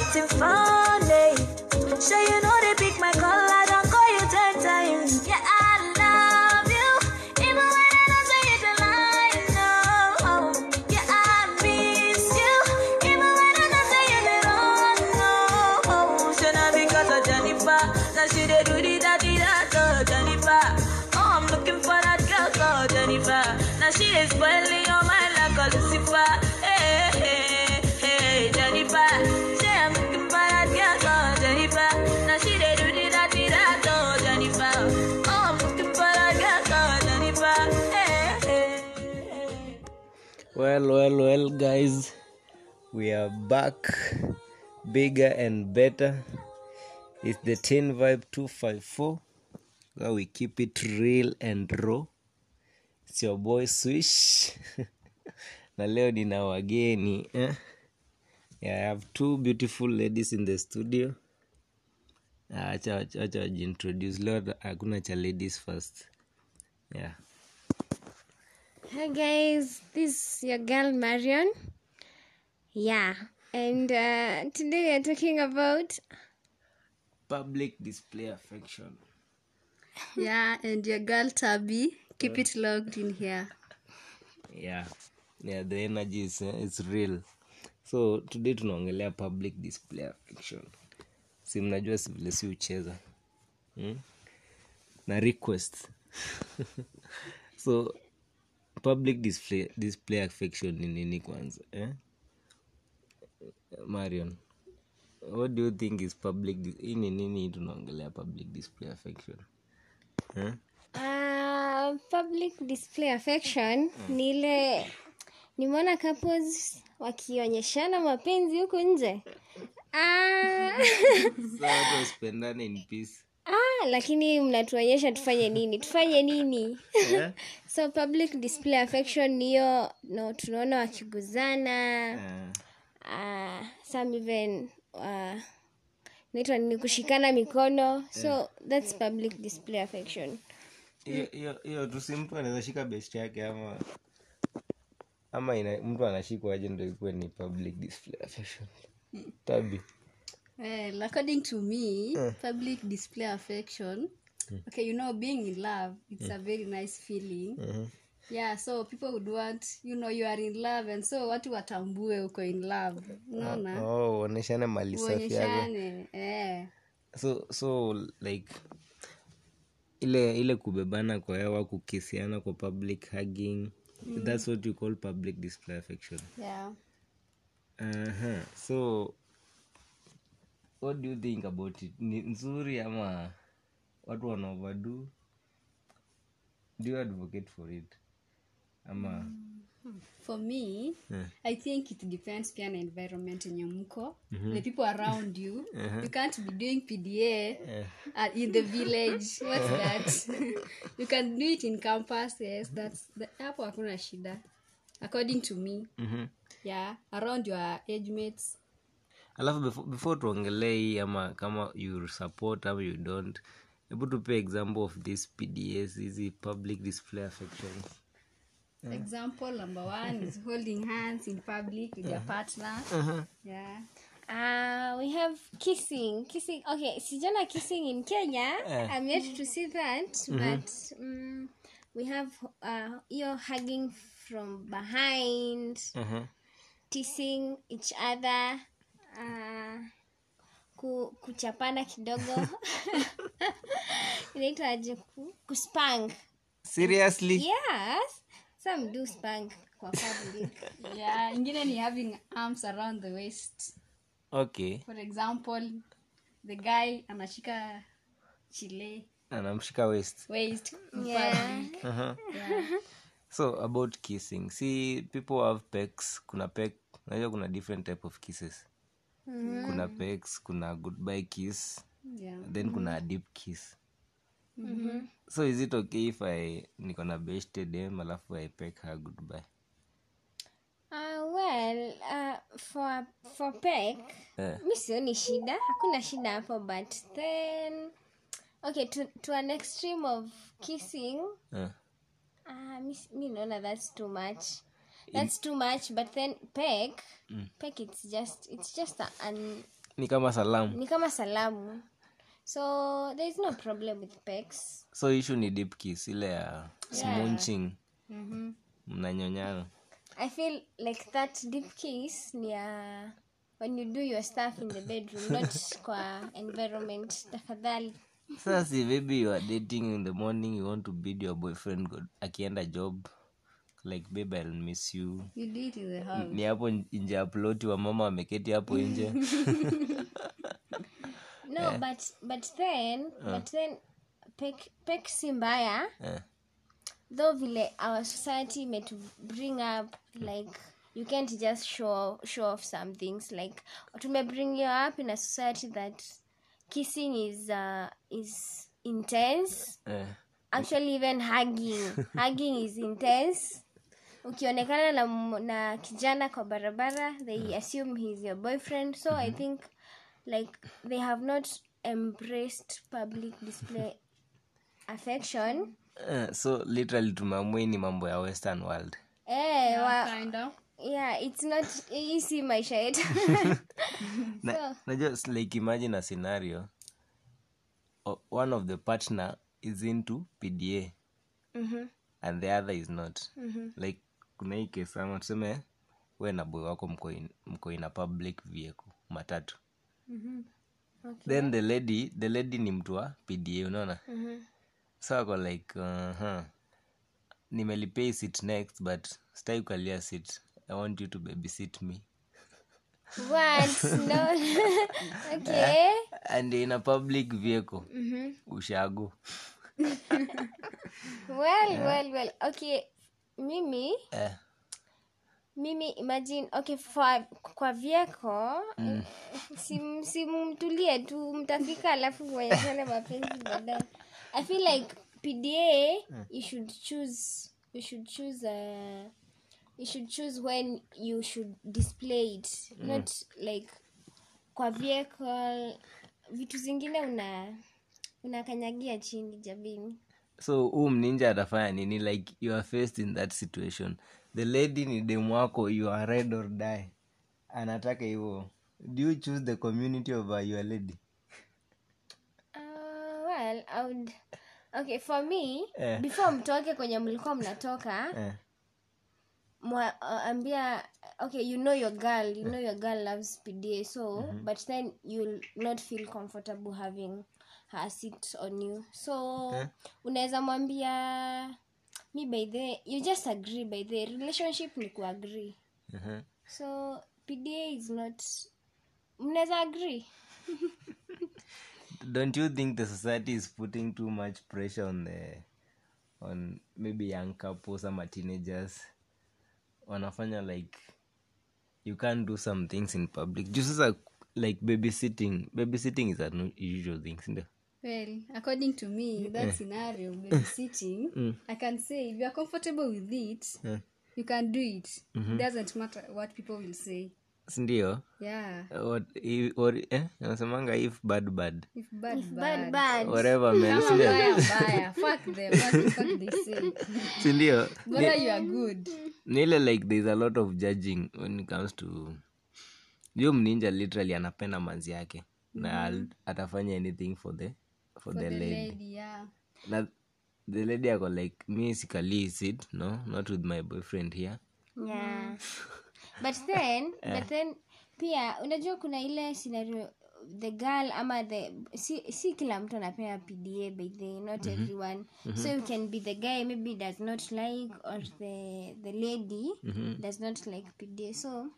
acting funny. Sure you know they pick my call, I don't call you ten times. Yeah, I love you, even when I don't say it a lie. No, yeah, I miss you, even when I don't say it all. No, should not because of Jennifer. Now she they do the daddy that oh Jennifer. Oh, I'm looking for that girl called Jennifer. Now she is spoiling Well, well, well, guys, we are back bigger and better. It's the Teen Vibe 254 where we keep it real and raw. It's your boy Swish. na leo nina wageni eh? yeah, I have two beautiful ladies in the studio. Ah, Acha wajiintroduce. Leo hakuna cha ladies first. Yeah. Hi guys, this is your girl Marion. Yeah, and uh, today we are talking about Public display affection. Yeah, and your girl Tabby. Keep it logged in here. yeah yeah the energy is, uh, it's real so today tunaongelea public display affection si mnajua si vile si ucheza hmm? na request so public display, display affection ni nini kwanza eh? marion what do you think is public hii ni nini tunaongelea public display affection eh? uh, public display affection. Ni ile nimeona couples wakionyeshana mapenzi huku nje ah, Sasa lakini mnatuonyesha tufanye nini? Tufanye nini? yeah. so public display affection niyo no, tunaona wakiguzana yeah. uh, some even uh, naitwa ni kushikana mikono so that's public display affection hiyo hiyo hiyo tu si mtu anaweza shika best yake ama ama ina, mtu anashikwa aje ndo ikuwe ni public display affection tabi Well, according to me, public display affection. Okay, you know, being in love, it's a very nice feeling. Yeah, so people would want, you know, you are in love, and so watu watambue uko in love. Unaona? oh uoneshane mali safi Uonyeshane. Eh. so so like ile ile kubebana kwa hewa kukisiana kwa public hugging that's what you call public display affection Yeah. uh-huh. so what do you think about it? Ni nzuri ama watu wana overdo? Do you advocate for it? Ama for me Yeah. i think it depends pia na environment yenye mko the people around you. You can't be doing pda uh, in the village. What's that? You can do it in campus yes. That's that- hapo hakuna shida. According to me. Mhm. yeah around your age mates alafu before, before tuongelee hii ama kama you support ama you don't hebu tupe example of this pds hizi public display affections example number one is holding hands in public with your partner yeah Uh, we have kissing. Kissing. Okay, sijana kissing in Kenya. yeah. I'm yet to see that, but um, we have uh, you're hugging from behind, uh-huh. teasing each other, uh, ku, kuchapana kidogo. Inaitwaje? Ku- Kuspank. seriously Yes, some do spank kwa public. yeah ingine ni having arms around the waist okay for example the guy anashika chile anamshika waist waist Yeah. uh-huh. yeah. so about kissing see people have pecs kuna pec unajua kuna different type of kisses kuna pex kuna goodbye kiss Yeah. then kuna a deep kiss so is it okay if i niko na beshte alafu i pek her goodbye Uh, well, uh, for for pek yeah. mi sioni shida hakuna shida hapo but then okay to, to an extreme of kissing yeah. uh, mi, mi naona that's too much that's too much but then peck peck it's just it's just a, an ni kama salamu. ni kama salamu. So there is no problem with pecks so issue ni deep kiss ile ya smunching Mhm. mnanyonyana. I feel like that deep kiss ni ya when you do your stuff in the bedroom not kwa environment tafadhali. Sasa si maybe you are dating in the morning you want to bid your boyfriend good akienda job like babe I'll miss you. You do it in the house. ni hapo nje ya ploti wa mama wameketi hapo nje. No but but then but then pek, pek si mbaya. Yeah. though vile our society may to bring up like you can't just show show off some things like tume bring you up in a society that kissing is uh, is intense. Yeah. actually even hugging hugging is intense ukionekana na, na kijana kwa barabara they assume he's your boyfriend. So i think like they have not embraced public display affection. Uh, so literally tumeamua ni mambo ya western world. Eh, wa, of. yeah it's not easy si maisha yetu. Na, na just like imagine a scenario. O- one of the partner is into pda and the other is not. Like kuna hii case ama tuseme we na boy wako mko in, mko in a public vehicle matatu. Then the lady the lady ni mtu wa pda unaona? So ako like uh-huh. nimelipia hii seat next but stai kukalia sit i want you to babysit me. What? No. Okay. And in a public vehicle. Ushago. Well well well. Okay mimi? Eh. mimi imagine okay for, kwa vyeko mm. simtulie tu mtafika alafu mwonyeshane mapenzi baadaye. I feel like pda you should choose you should choose uh, you should choose when you should display it. Not like kwa vehicle vitu zingine una unakanyagia chini jabini so huu mninja atafanya nini like you are faced in that situation the lady ni demu wako you are red or die anataka hivo do you choose the community over your lady Uh, well, I would. Okay, for me, yeah. before mtoke kwenye mlikuwa mnatoka, yeah. mwa, uh, ambia okay, you know your girl, you know your girl loves PDA, so but then you'll not feel comfortable having sit on you. So unaweza mwambia mi by the you just agree by the relationship ni kuagree. Mhm. So PDA is not mnaweza agree. don't you think the society is putting too much pressure on the on maybe young couples ama teenagers wanafanya like you can't do some things in public juu sasa like babysitting babysitting is an usual thing sindio Well, according to me, that scenario, babysitting, I can say if you are comfortable with it, you can do it. It doesn't matter what people will say. sindio Yeah. eh? nasemanga if bad bad If bad, Bad bad. bad. whatever man Kama sindio mbaya, mbaya. Fuck them. What the fuck they say. sindio Bora you are good. ni ile like thereis a lot of judging when it comes to juu mninja literally anapenda manzi yake na al- atafanya anything for the for, the, The lady. lady, yeah. na the lady ako like me sikalii sit no? Not with my boyfriend here. Yeah. But then but then pia unajua kuna ile scenario the girl ama the si, si kila mtu anapea pda by the not everyone. So you can be the guy maybe does not like or the the lady does not like pda so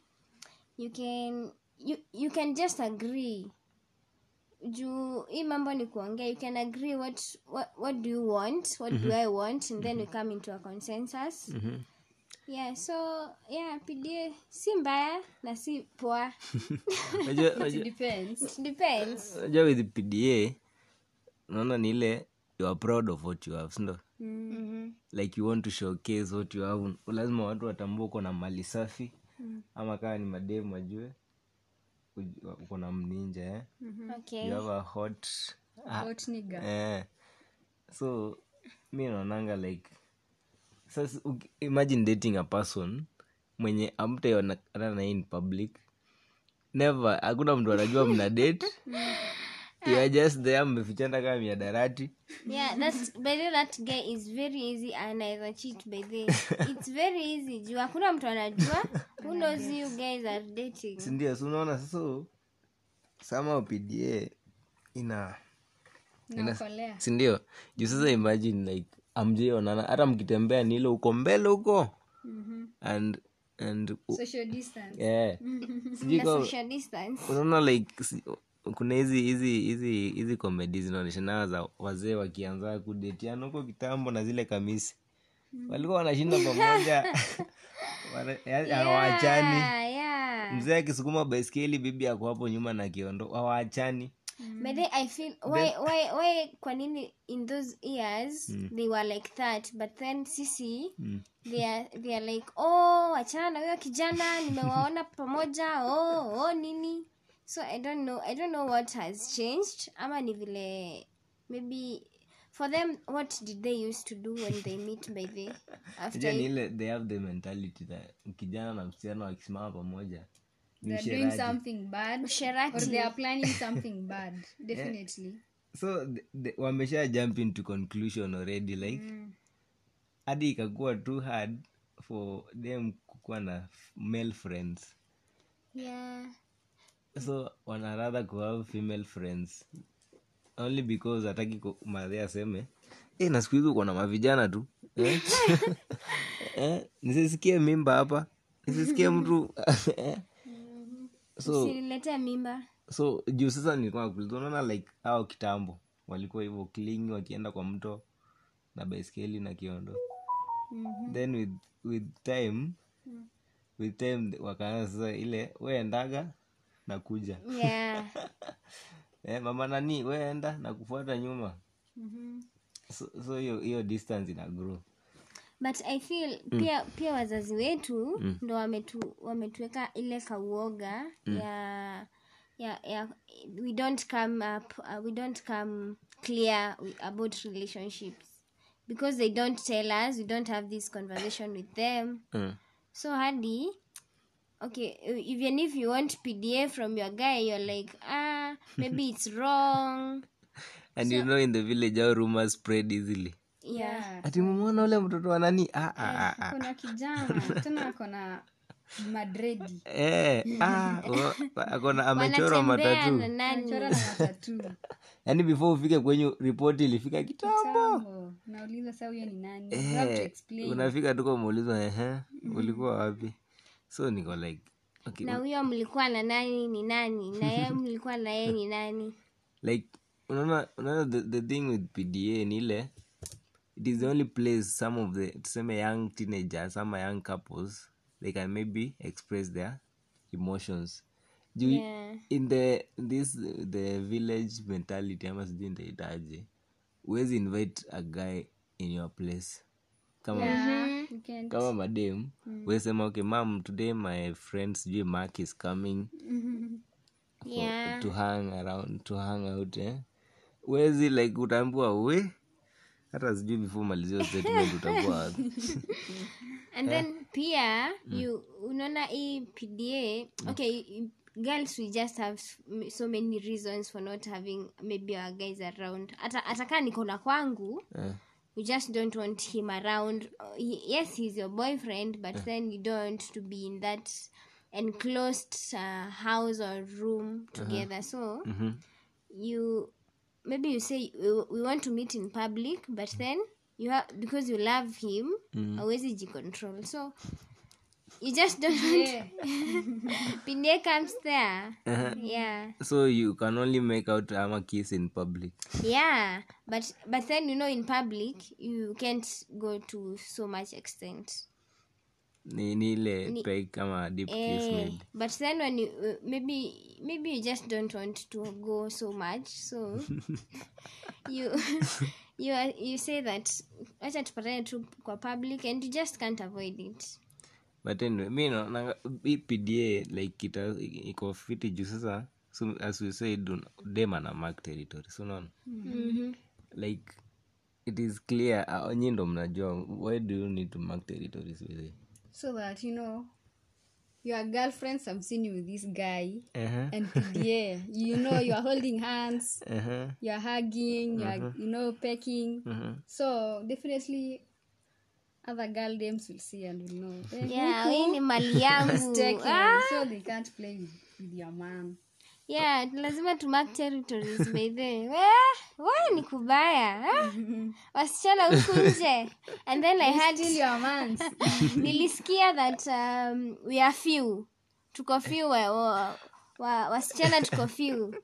you can you, you can just agree juu hii mambo ni kuongea you can agree what, what, what do you want what do i want and then we come into a consensus. Yeah so yeah pda si mbaya na si poa. It with pda unaona ni ile you are proud of what you have sindo like you want to showcase what you have. Lazima watu watambua uko na mali safi ama kaa ni mademu wajue uj- uko na mninja eh? okay you have a hot ah, Hot nigga. eh. so mi naonanga like sasa imagine dating a person mwenye amtaonekana na in public never hakuna mtu anajua mna date you just there mmefichana kama miadarati yeah that's by the way, that guy is very easy anaweza cheat by the way. it's very easy juu hakuna mtu anajua. Who knows you guys are dating? Sindio si unaona sasa sama pda ina sindio juu sasa imagine like amjionana hata mkitembea ni ile uko mbele huko. And and u- social distance. Yeah. sijui na kama- social distance. unaona like si- kuna hizi hizi hizi hizi komedi zinaonyeshana za wazee wakianza kudetiana huko kitambo na zile kamisi. Walikuwa wanashinda pamoja. Hawaachani yeah, yeah. mzee akisukuma baiskeli bibi ako hapo nyuma na kiondo hawaachani. But then I feel why why why kwa nini in those years they were like that but then sisi they are they are like oh achana na huyo kijana nimewaona pamoja oh oh nini so I don't know I don't know what has changed. Ama ni vile maybe for them what did they used to do when they meet by the after ile they have the mentality that kijana na msichana wakisimama pamoja they're doing something bad or they are planning something bad definitely. So the, the, wamesha jump into conclusion already like hadi ikakuwa too hard for them kukuwa na male friends. Yeah so wanaradha kuhave female friends. Only because hataki madhe aseme. E, na siku hizi uko na mavijana tu. Eh? eh? nisisikie mimba hapa. Nisisikie mtu. Eh? so mimba. so juu sasa nilikuwa nakuuliza, unaona like au kitambo. Walikuwa hivyo klingi wakienda kwa mto na baiskeli na kiondo. Then with, with time with time wakaanza sasa ile weendaga na kuja yeah. Eh, mama nani weenda na kufuata nyuma. So so hiyo hiyo distance ina grow. But i feel pia pia wazazi wetu ndo wametu, wametuweka ile kauoga ya ya ya we don't come up uh, we don't come clear about relationships. Because they don't tell us we don't have this conversation with them. Mm. so hadi okay uh, even if you want pdf from your guy you're like ah maybe it's wrong. And you know in the village how rumors spread easily. Yeah. Ati mumwona ule mtoto wa nani? Ah, ah, ah, ah. kuna kijana tena akona madredi. Eh, ah, akona amechorwa matatu. yaani before ufike kwenye ripoti ilifika kitambo. Nauliza huyo ni nani? Eh, unafika tuko muulizwa ehe ulikuwa wapi so niko like okay, na huyo mlikuwa na nani ni nani? Na yeye mlikuwa na yeye ni nani? Like unaona unaona the, the thing with pda ni ile it is the only place some of the tuseme young teenagers ama young couples they can maybe express their emotions. Juu Yeah. in the this the village mentality ama sijui nitaitaje huwezi invite a guy in your place. Kama Yeah, kama madem mm. wesema okay mam today my friend sijui mark is coming. For- Yeah. to hang around to hang out eh? wezi like utaambua we hata sijui before malizio statement utakuwa and then pia you unaona hii pda okay y- girls we just have so many reasons for not having maybe our guys around. Hata hata kaa niko na kwangu eh. You just don't want him around. Uh, yes he's your boyfriend but then you don't want to be in that enclosed uh, house or room together. So Mhm. you maybe you say we, we want to meet in public but then you have because you love him always you control so you just don't want Yeah. Pindia comes there. Yeah. So you can only make out ama kiss in public. Yeah. But but then you know in public you can't go to so much extent. Ni, ni ile peg kama deep kiss Eh, maybe but then when you uh, maybe maybe you just don't want to go so much so you you you say that acha tupatane tu kwa public and you just can't avoid it but anyway mi naona pda like ita iko fiti juu sasa so, as we said dem ana mark territory so unaona like it is clear uh, nyi ndo mnajua why do you need to mark territories with it so that you know your girlfriends have seen you with this guy Uh-huh. and PDA. You know, you are holding hands, Uh-huh. you are hugging, you are, you know, pecking. Uh-huh. So definitely, other girl dames will see and will know. hey, yeah hii ni mali yangu ah. So they can't play with, with your man. yeah lazima tumark territories by the we we ni kubaya ah. wasichana huku nje and then i had your man. nilisikia that um, we are few tuko few wa, wa, wa, wasichana tuko few.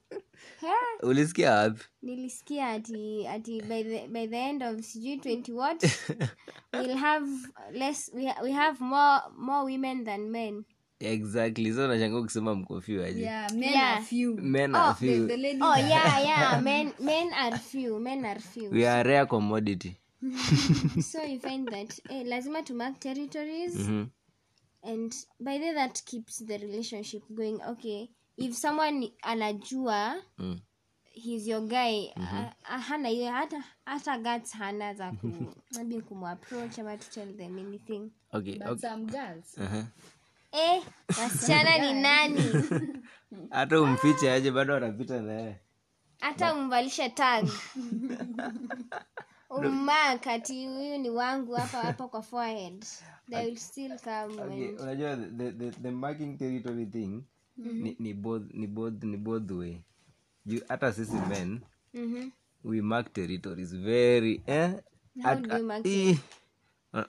Ulisikia wapi? Nilisikia ati ati by the, by the end of sijui 20 what we'll have less we, ha- we have more more women than men. Exactly. So nashanga ukisema mkofyu aje? Yeah, men Yeah. are few. men are few. the ladies oh yeah yeah. Men men are few men are few. We are rare commodity. So you find that eh, lazima to mark territories Mhm. and by the that keeps the relationship going. Okay if someone anajua Mm. he's your guy ah, ah, hana hiyo hata hata guts hana za ku maybe kumapproach ama to tell them anything okay, But okay. some girls. Uh-huh. eh wasichana ni nani hata umfiche aje bado anapita naye hata umvalishe tag ummark ati huyu ni wangu hapa hapa kwa forehead they will still come okay, and unajua the, the, the marking territory thing ni, ni both ni both ni both way. Juu hata sisi men Mhm. we mark territories very eh? At- eh,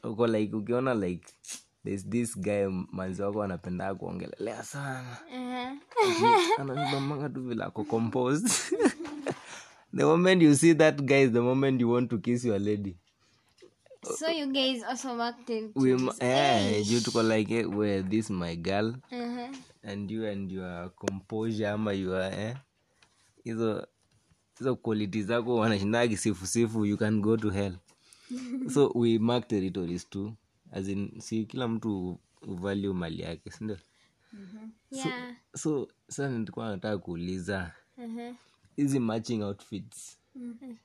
uko like ukiona like there's this guy manzi wako anapenda kuongelelea sana. Uh-huh. tu vile ako composed. The moment you see that guy is the moment you want to kiss your lady so you guys also worked in we yeah you tuko like eh, where this my girl? Uh-huh. and you and your composure ama your eh? Hizo hizo quality zako wanashindagi sifu sifu you can go to hell. So we mark territories too. As in si kila mtu uvalue mali yake sindio yeah. so sasa nilikuwa nataka kuuliza uh-huh. hizi matching outfits hizi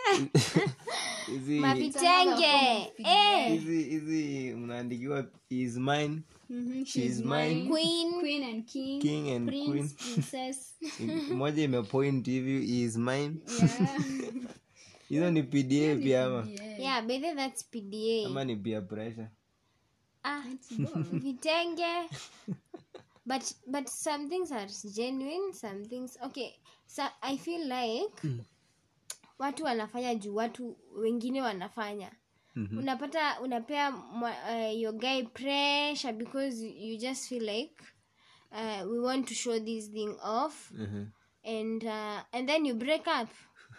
mavitenge. eh. Hizi hizi mnaandikiwa is mine. She is mine. queen. Queen and king. king and queen. princess. moja imepoint hivi is mine. Yeah. hizo ni pda pia ama? Yeah. yeah that's pda ama ni pia pressure? Ah. Vitenge but but some things are genuine some things okay. So i feel like watu wanafanya juu watu wengine wanafanya. Mhm. unapata unapea uh, your guy pressure because you just feel like uh, we want to show this thing off. Mhm. and uh, and then you break up.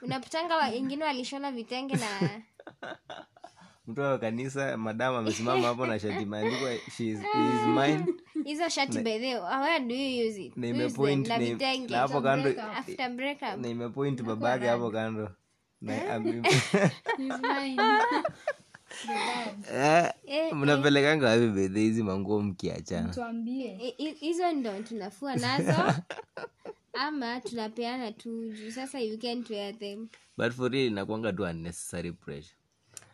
Unapatanga wengine walishona vitenge na mtu wa kanisa madamu amesimama hapo na shati imeandikwa she is, he is mine. Hizo shati by the way, where do you use it? Na Use them imepoint na na- vitenge na hapo kando after breakup na imepoint babake hapo kando mine. Eh, Eh, mnapelekanga wapi bedhe hizi manguo mkiachana? Tuambie. I- i- hizo ndo tunafua nazo. Ama tunapeana tu juu. Sasa you can't wear them. But for real inakwanga tu unnecessary pressure.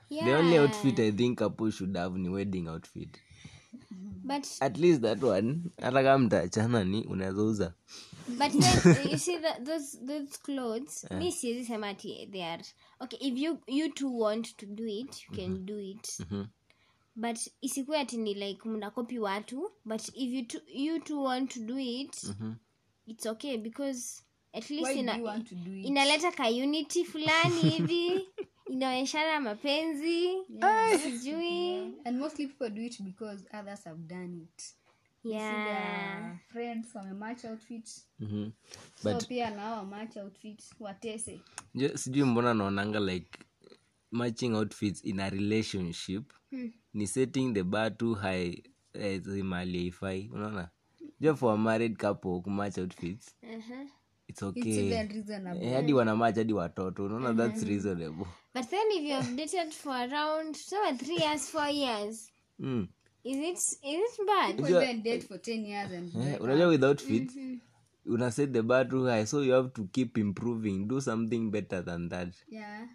Yeah. the only outfit i think couple should have ni wedding outfit. But at least that one hata kama mtaachana ni unaweza uza but then you see that those those clothes mi siwezi sema ati they are okay if you you two want to do it you can do it. Mhm. but isikuwe ati ni like mnakopi watu but if you two, you two want to do it it's okay because at least Why ina, inaleta ka unity fulani hivi inaonyeshana mapenzi sijui. And mostly people do it because others have done it. Yeah friends wamematch outfits. Mhm. So pia nao wamatch outfits watese. Sijui mbona naonanga like matching outfits in a relationship ni setting the bar too high eh, haifai unaona jo for a married couple kumatch outfits uh-huh. it's It's okay. Eh, hadi wanamach hadi watoto unaona that's reasonable but then if you have dated for around so three years four years mm. Is it is it bad? People even date for 10 years and Eh, unajua with outfits una set the bar too high so you have to keep improving. Do something better than that. Yeah.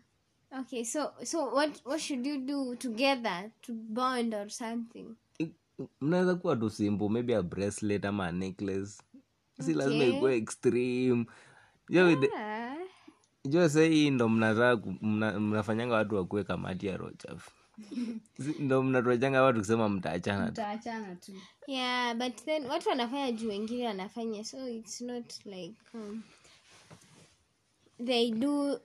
okay so so what what should you do together to bond or something? Mnaweza kuwa tu simple maybe a bracelet ama a necklace. Si lazima Okay. ikuwe extreme. Ah, sahii ndo mnataka mnafanyanga watu wakuwe kamati ya roho chafu Si- ndo mnatuachanga watu kusema mtaachana mtaachana tu. Yeah but then watu wanafanya juu wengine wanafanya so it's not like um, they do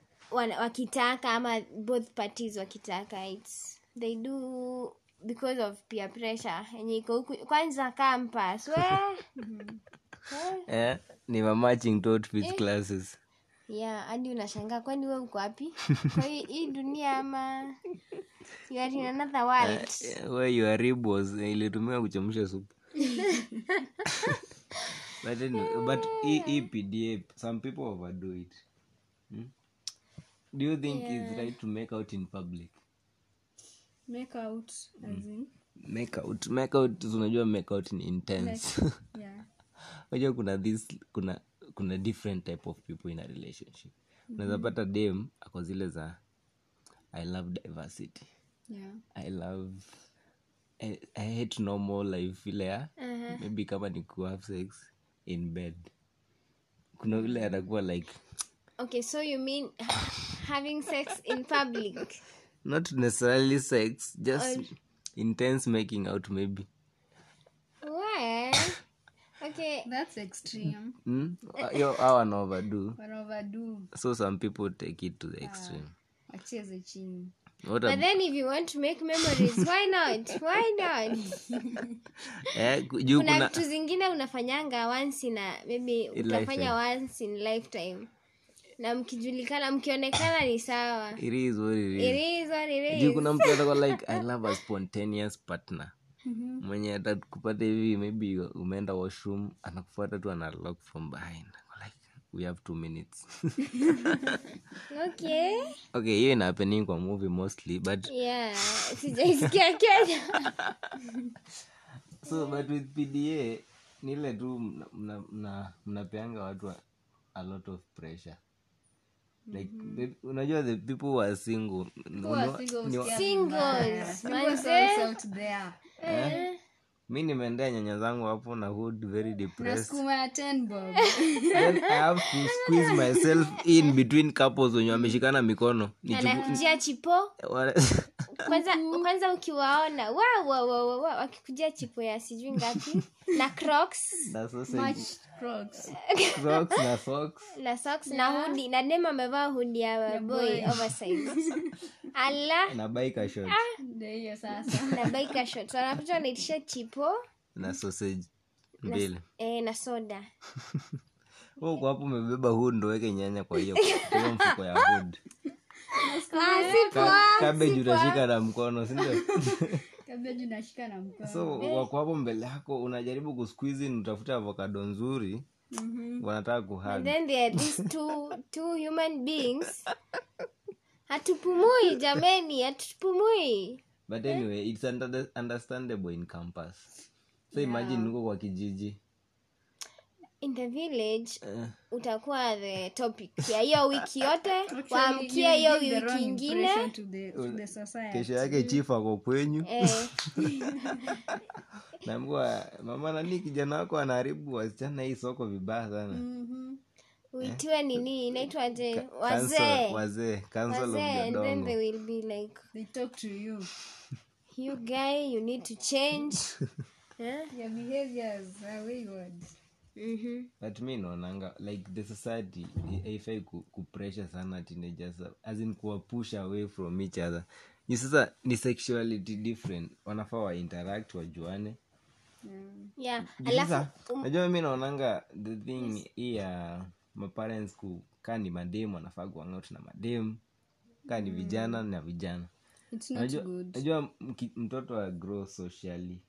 wakitaka ama both parties wakitaka it's they do because of peer pressure. Yenye iko huku kwanza campus we eh, ni mamatching to outfit classes yeah hadi unashangaa kwani we uko wapi? Kwa hii hii dunia ama you are in another world. Eh, where your rib was eh, ilitumika kuchemsha supu. But anyway, but hii hii some people overdo it. Hmm? do you think it's right to make out in public? Make out as in? Make out. Make out unajua make out ni intense. Yeah. Unajua kuna this kuna kuna different type of people in a relationship. Unaweza pata dem ako zile za i love diversity. Yeah. I love I, i hate normal life ile ya maybe kama ni ku have sex in bed. Kuna vile atakuwa like okay so you mean having sex in public? Not necessarily sex just intense making out maybe okay. That's extreme. Mm? yo au an overdo. But so some people take it to the extreme. Wacheze chini. What but a, then if you want to make memories why not? Why not? Eh, ku- juu kuna kuna vitu zingine unafanyanga once in a maybe In utafanya once in lifetime. Na mkijulikana mkionekana ni sawa. It is what it is. It is what it juu is. kuna mtu atakuwa like i love a spontaneous partner mwenye atakupata hivi maybe umeenda washroom anakufuata tu analock from behind. Like we have two minutes. Okay. Okay hiyo ina happening kwa movie mostly but yeah sijaisikia kenya. So but with pda ni ile tu mna- mna- mna- mnapeanga watu a, a lot of pressure. Like the, unajua the people who are single Who are single, single singles vibaya. Single out there. Mi nimeendea nyanya zangu hapo na hood very depressed. skuma ya 10 bob. Then i have to squeeze myself in between couples wenye wameshikana mikono. Nichuku- chipo. Wana- kwanza kwanza ukiwaona wa, wa, wa, wa, wa, wakikujia chipo ya sijui ngapi. Na crocs. Na sausage, crocs. Crocs na socks. Na socks na hudi na dem amevaa hudi ya boy oversize. Ala. Na bike short ndio hiyo sasa. Na wanakuja wanaitisha chipo na sausage. Mbili. eh, na soda. Uko hapo umebeba hood ndoweke nyanya kwa hiyo. Kwa hiyo mfuko ya hood ah, si Ka- poa cabbage utashika na mkono sindio kabeji unashika na mkono. So wako hapo mbele yako unajaribu kuskuizi utafute avocado nzuri. Wanataka kuhag then there are these two, two human beings. Hatupumui jameni hatupumui. But anyway it's under, understandable in campus. So imagine uko kwa kijiji in the village uh, utakuwa the topic. Ya hiyo wiki yote waamkia hiyo wiki ingine. kesho yake chief ako kwenyu. Eh, naambua mama nani kijana wako anaharibu wasichana hii soko vibaya sana? Uitiwe nini? Inaitwaje Council- wazee. wazee. Council of wazee and then Jodongo. they will be like They talk to you. you guy you need to change. Eh? Your behaviors are wayward. Mm-hmm. but mi naonanga like the society haifai ku, kupressure sana teenagers as in kuwa away from each other. Ni sasa ni sexuality different. Wanafaa wainteract wajuane. Yeah alafu sasa najua mi naonanga the thing hii ya maparents ku kaa ni mademu wanafaa kuangout na mademu. Kaa ni vijana na vijana. Najua, good. najua mki- mtoto wa grow socially.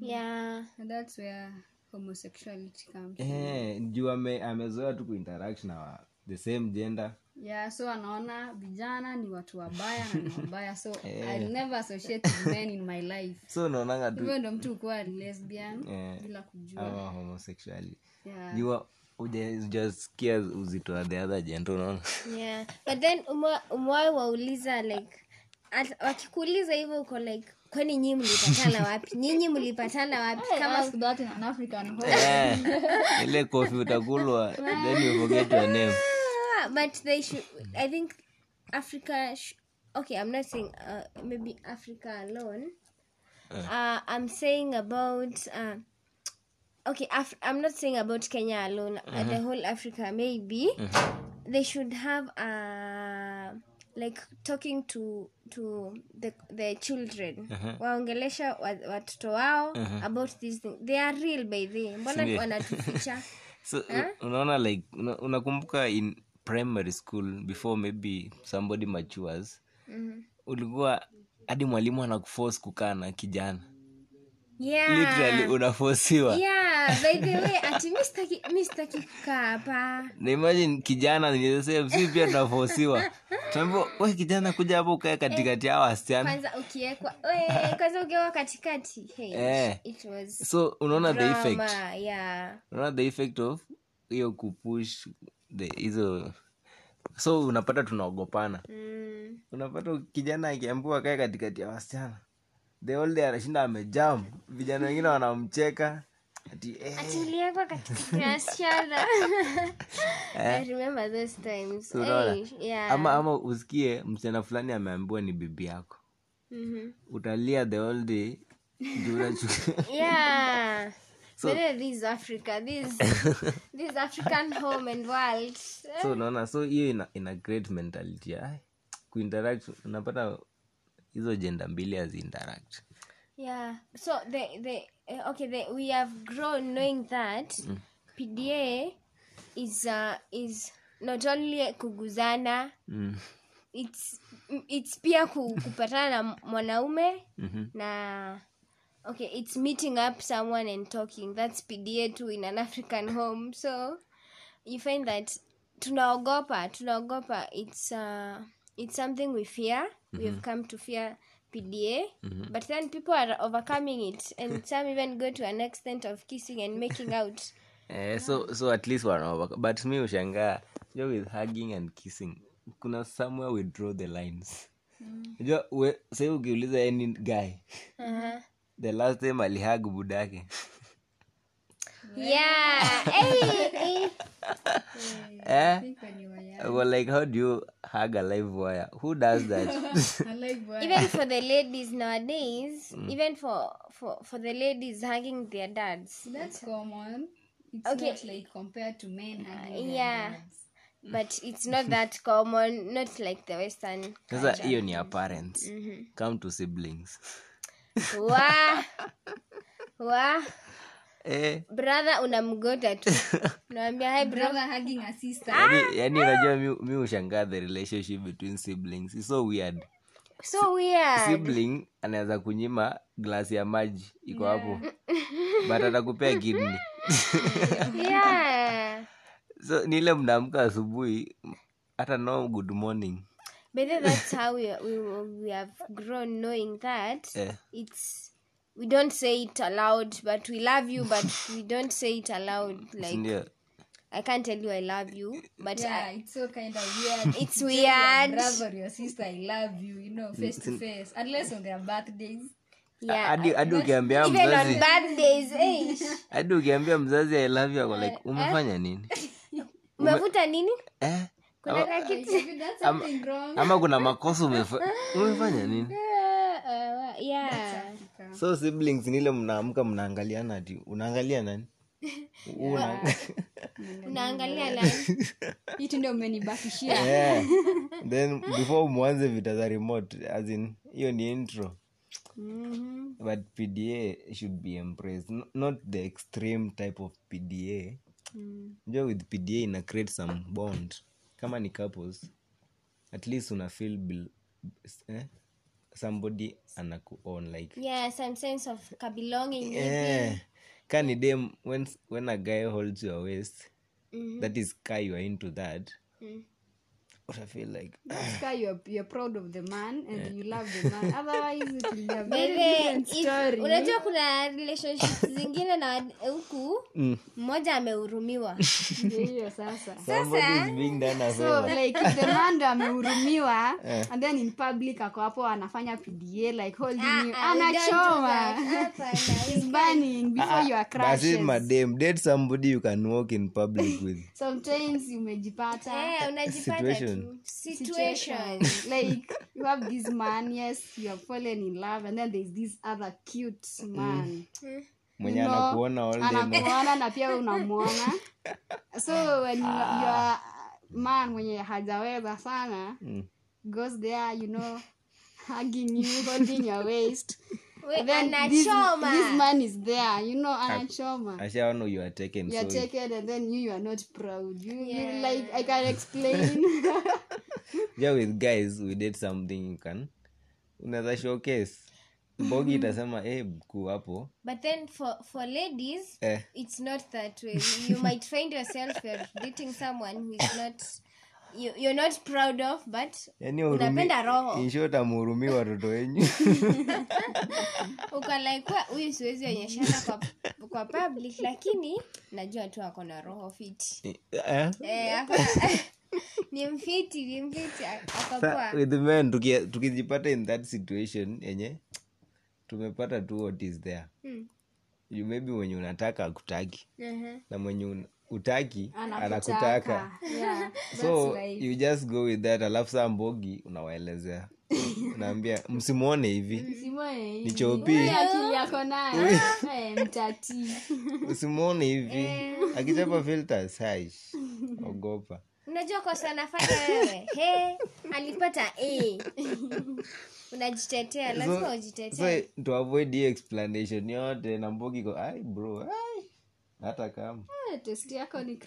Yeah. And that's where homosexuality comes. eh, juu ame, amezoea tu kuinteract na the same gender Yeah, so anaona vijana ni watu wabaya na ni wabaya so I'll never associate with men in my life. so unaonanga tu Hivyo ndo mtu kuwa lesbian yeah. bila kujua. ama homosexuality Yeah. jua uja- ujasikia uzito wa the other gender unaona yeah but then umwa- umewai wauliza like at- wakikuuliza hivyo uko like kwani nyii mlipatana wapi? Nyinyi mlipatana wapi? Kama Ask that in an African home. Eh, ile kofi utakulwa then you forget your name. Ah, but they should i think africa sh- okay i'm not saying uh, maybe africa alone. Uh, i'm saying about uh, okay Af- i'm not saying about kenya alone. Uh, the whole africa maybe they should have uh, like talking to to the, the children. Waongelesha watoto wao about this thing they are real by the mbona wanatuficha? So huh? unaona like una- unakumbuka in primary school before maybe somebody matures ulikuwa hadi mwalimu anakuforce kukaa na kijana yeah. Unafosiwa yeah by the way ati mi sitaki- mi sitaki kukaa hapa. Na imagine kijana ni the same, si pia tunafosiwa tunaambiwa we kijana kuja hapo ukae katikati wasichana. kwanza hey, Eh. it was so unaona the effect? yeah. Unaona the effect of hiyo kupush hizo so unapata tunaogopana. Mm. unapata kijana akiambiwa kae katikati ya wasichana the whole day anashinda amejam vijana wengine wanamcheka. Ati eh, ati uliwekwa katikati i remember those times. So hey, yeah. Ama ama usikie msichana fulani ameambiwa ni bibi yako. Mhm. utalia the whole day juu unachu- yeah. So, this africa this this african home and world. So unaona so hiyo ina, ina great mentality. Ya kuinteract unapata hizo jenda mbili haziinteract yeah. So the the uh, okay the, we have grown knowing that pda is uh, is not only kuguzana mm. it's it's pia kupatana na mwanaume Mhm. na okay it's meeting up someone and talking. That's pda too in an african home. So you find that tunaogopa tunaogopa it's uh, it's something we fear. We have come to fear pda but then people are overcoming it. And some even go to an extent of kissing and making out. Eh, so so at least wanaover but mi ushangaa jo with hugging and kissing kuna somewhere we draw the lines. Unajua mm. sai ukiuliza any guy uh-huh. the last time alihag budake yeah. Hey, hey. eh? well, like how do you hug a live wire? Who does that? Even for the ladies nowadays even for for for the ladies hugging their dads. That's common. It's Okay. not like compared to men having their yeah. dads. but it's not that common not like the western sasa hiyo ni ya parents. Come to siblings. Wa wa eh, brother unamgota tu. Unawambia hi Brother. Hugging a sister. yani, yani unajua mi, mi ushangaa the relationship between siblings. It's so weird. So weird. Sibling anaweza kunyima glasi ya maji iko hapo. But atakupea kidney. Yeah. So niile mnaamka asubuhi hata no good morning. But that's how we, we we have grown knowing that yeah. it's we don't say it aloud but we love you but we don't say it aloud like sindio i can't tell you i love you but Yeah, I, it's so kind of weird. It's tell your brother your sister, I love you, you know, face to face. Unless on their birthdays. hadi ukiambia mzazi. eh hadi ukiambia mzazi i love you like umefanya nini? Umevuta nini? eh? kuna ama, ama kuna makosa umefanya nini? Uh, yeah so siblings nile mnaamka mnaangaliana ti unaangalia nani Una... unaangalia nani Hiti ndio umenibakishia. yeah. then before mwanze vita za remote as in hiyo ni intro Mhm. but pda should be embraced N- not the extreme type of pda Mm. jo with pda ina create some bond kama ni couples at least una feel bil- eh? Somebody anakuon like yeah some sense of kabelonging yeah. ka ni dem when, when a guy holds your waist Mhm. that is ka you are into that Mm. Utafeel like. That's why you're, you're proud of the man and you love the man. Otherwise it will be a very different story. unajua kuna relationships zingine na huku mmoja amehurumiwa. Ndio sasa. sasa is being done a so like if the man ndo amehurumiwa and then in public ako hapo anafanya pda like holding Ah, you do anachoma. He's burning before your basi crashes madem date somebody you can walk in public with. Sometimes umejipata. Eh, unajipata Situation. Tu situation. Like you have this man yes you have fallen in love and then there's this other cute man. Mwenye You know, anakuona na pia unamwona. So when you, are man mwenye hajaweza sana goes there you know hugging you holding your waist We, this, this man is there you know anachoma. You are taken you are so taken and then you, you are not proud. You, you like i can explain. Yeah with guys we did something you can unaweza showcase. Bogi itasema eh mkuu hapo. But then for for ladies eh. it's not that way. You might find yourself you're dating someone who is not you, you're not proud of but yani unapenda roho inshot amhurumii watoto wenyu ukalaikwa huyu siwezi onyeshana kwa, kwa public lakini najua tu ako na roho fiti eh? eh, ako- ni mfiti ni tukijipata in that situation yenye tumepata tu what is there Hmm. you maybe mwenye unataka akutaki Mhm. na mwenye un- utaki anakutaka. yeah so life. you just go with that alafu saa mbogi unawaelezea. Unaambia msimwone hivi. Ni chopi. Hii akili yako nayo. Eh, hivi. Akichapa filters haish. Ogopa. Unajua kosa anafanya wewe. He alipata a. Unajitetea lazima so so, to avoid explanation yote na mbogi ko ai bro ai hata kama. Eh, test yako ni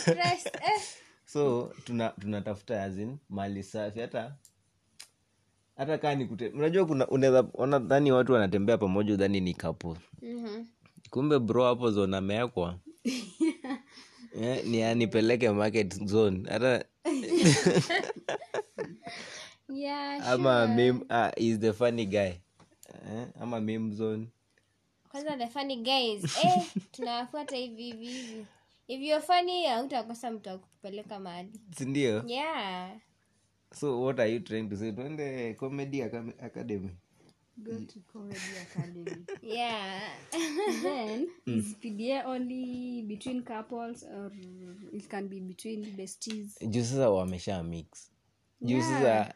stress, eh. so tuna tunatafuta azin mali safi. Hata hata kaa nikute unajua kuna unaweza ona dhani watu wanatembea pamoja udhani ni kapo mm-hmm. kumbe bro hapo zone amewekwa yeah, ni anipeleke market zone. Hata Yeah, ama mim, meme, ah, is the funny guy eh, ama meme kwanza the funny guys. Eh, tunawafuata hivi hivi hivi. If you're funny hautakosa mtu akupeleka mahali. Sindio yeah. So what are you trying to say? Twende comedy Academy- academy. Go to comedy academy. Yeah. Then is pda only between couples or it can be between besties. Juu sasa wamesha mix. Juu sasa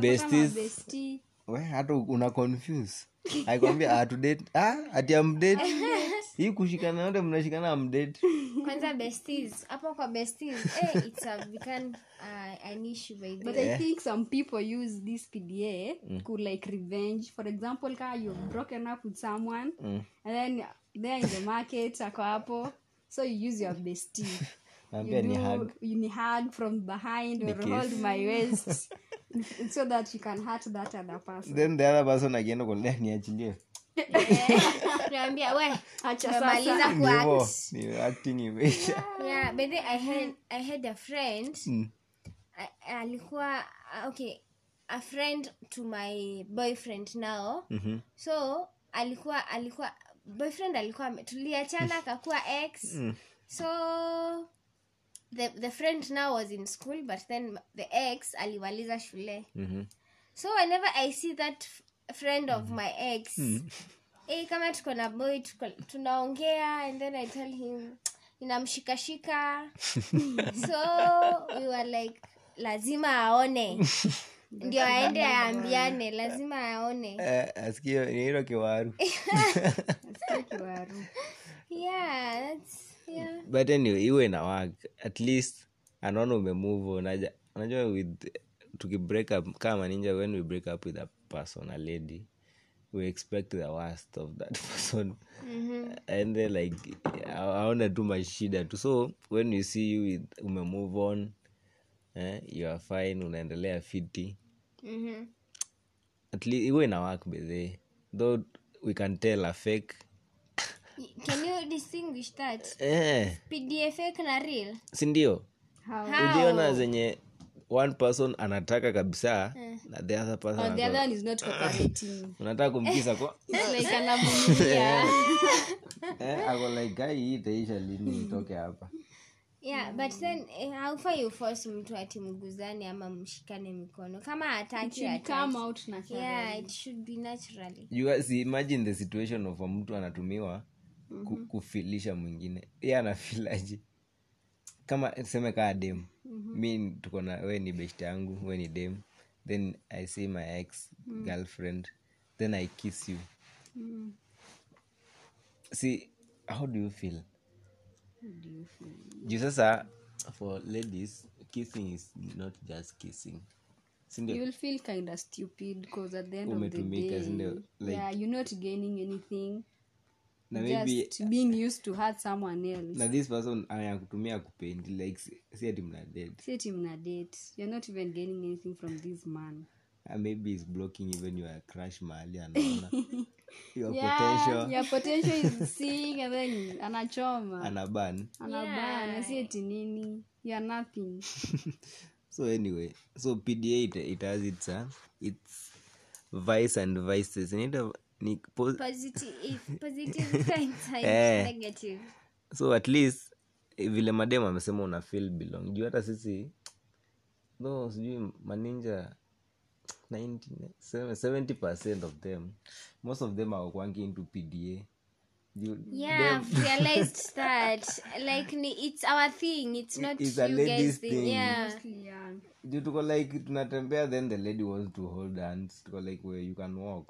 besties- we hata una confuse. Aikwambia atudate ah, ati amdate hii kushikana yote mnashikana amdate kwanza besties hapo kwa besties eh, it's a become uh, an issue by but yeah. i think some people use this pda could like revenge. For example ka you've broken up with someone and then there in the market ako hapo. So you use your bestie naambia you ni hug. you ni hug from behind or kiss. hold my waist so that you can hurt that other person. Then the other person akienda kulia niachilie tunaambia we Acha tumemaliza. Ni hivo, kuact ni acting imeisha yeah. By the i had i had a friend. Mm. I- alikuwa okay a friend to my boyfriend now. Mhm. so alikuwa alikuwa boyfriend alikuwa ame- tuliachana akakuwa ex. So the, the friend now was in school but then the ex alimaliza shule. Mhm. so whenever i see that friend of my ex eh, kama tuko na boy tunaongea and then i tell him inamshikashika so we were like lazima aone. Ndio aende aambiane lazima aone. Uh, asikio ni hilo kiwaru. yeah that's yeah. But anyway iwe na work. At least anaona umemove unajua with tukibreak up kama ninja when we break up with a person a lady we expect the worst of that person. And then like aona tu mashida tu. So when you see you with umemove on eh, you are fine unaendelea fiti. Mhm. at least iwe na work bethe though we can tell a fake can you distinguish that? Eh, fake na real? Sindio How? ujiona zenye one person anataka kabisa na the other person Oh, the other one is not cooperating. unataka kumkisa kwa? It's like anamumilia. eh, ako like "Guy, hii itaisha lini nitoke hapa? Yeah but then eh, haufai uforce mtu ati mguzane ama mshikane mikono. Kama hataki Should come hataki. out naturally. yeah it should be naturally. You guys imagine the situation of a mtu anatumiwa ku, kufilisha mwingine. Ye anafilaji kama tuseme kaa dem mi tuko na we ni best yangu we ni dem then i see my ex girlfriend. Then i kiss you. See how do you feel? Juu sasa for ladies kissing is not just kissing. Sindio you feel kind of stupid because at the end of the day? Like- yeah you're not gaining anything na maybe just being used to hurt someone else. Na this person anakutumia kupendi like si- ati mna date. See him na date. You're not even gaining anything from this man. Maybe is blocking even your crush mahali anaona. Your yeah potential. your potential is seeing and then anachoma. Anaban anabana si eti nini? You're nothing. So anyway so pda it, it has its, uh, its vice and vices ni po- positive positive signs Eh. negative. So at least eh, vile madem amesema una feel belong. Juu hata sisi no sijui maninja 90, 70 of them most of them awakwangi into pda Juu yeah I've realized that. Like ni, it's our thing it's not It's a you ladies thing. thing. yeah. Yeah. Juu tuko like tunatembea then the lady wants to hold hands. Tuko like where you can walk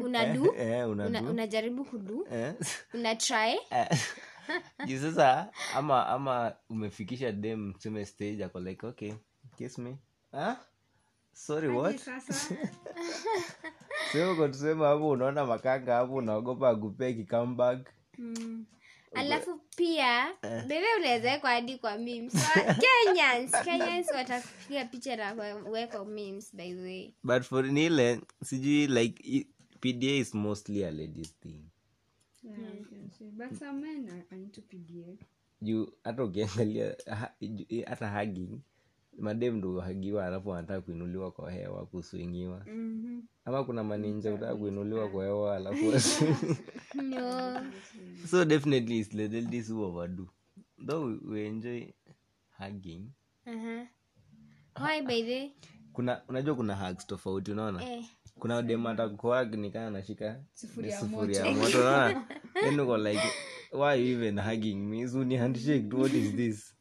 unadu eh, una una, do. unajaribu kudu eh. una try? Eh. juu sasa ama ama umefikisha dem tuseme stage ako like okay kiss me. Huh? sorry what? seuko tuseme hapo unaona makanga hapo unaogopa akupee kikambag alafu pia bebe unaweza wekwa hadi kwa memes. Kenyans kenyans watakupiga picha na wekwa memes by the way. But for nile sijui like pda is mostly a ladies thing. Yeah, you can say. but some men are, are into pda juu hata ukiangalia hata hugging madem ndo hagiwa alafu anataka kuinuliwa kwa hewa kuswingiwa ama kuna maninja utaka kuinuliwa kwa hewa alafu no. So definitely it's the ladies who overdo though we, we enjoy hugging. Uh-huh. why baby? kuna unajua kuna hugs tofauti unaona? Eh. Kuna dem atakuhag nikaa nashika ya moto. unaona? Then uko like why you even hugging me? So ni handshake what is this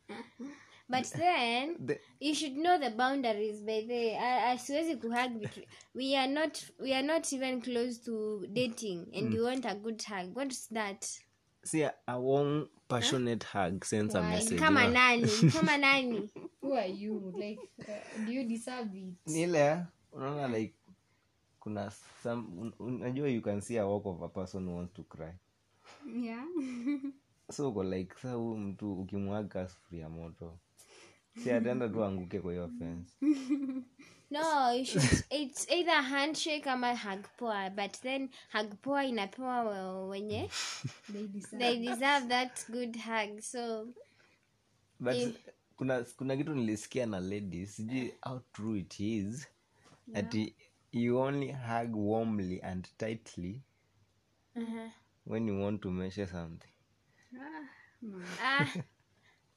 but then The- you should know the boundaries by the I- I siwezi kuhug between we are not we are not even close to dating and you want a good hug. What's that? See a, a warm passionate hug sends a message kama unaona? nani. Kama nani. Who are you? Like uh, do you deserve it? Ni unaona like kuna some unajua you can see a walk of a person who wants to cry. Yeah. So uko like sa mtu ukimwaga sufuria moto si ataenda tu anguke kwa hiyo fence no you should it's either handshake ama hagpoa but then hagpoa inapewa wenye. They deserve they deserve that good hug so. But kuna kuna kitu nilisikia na ladies sijui how true it is ati you only hug warmly and tightly when you want to measure something. Ah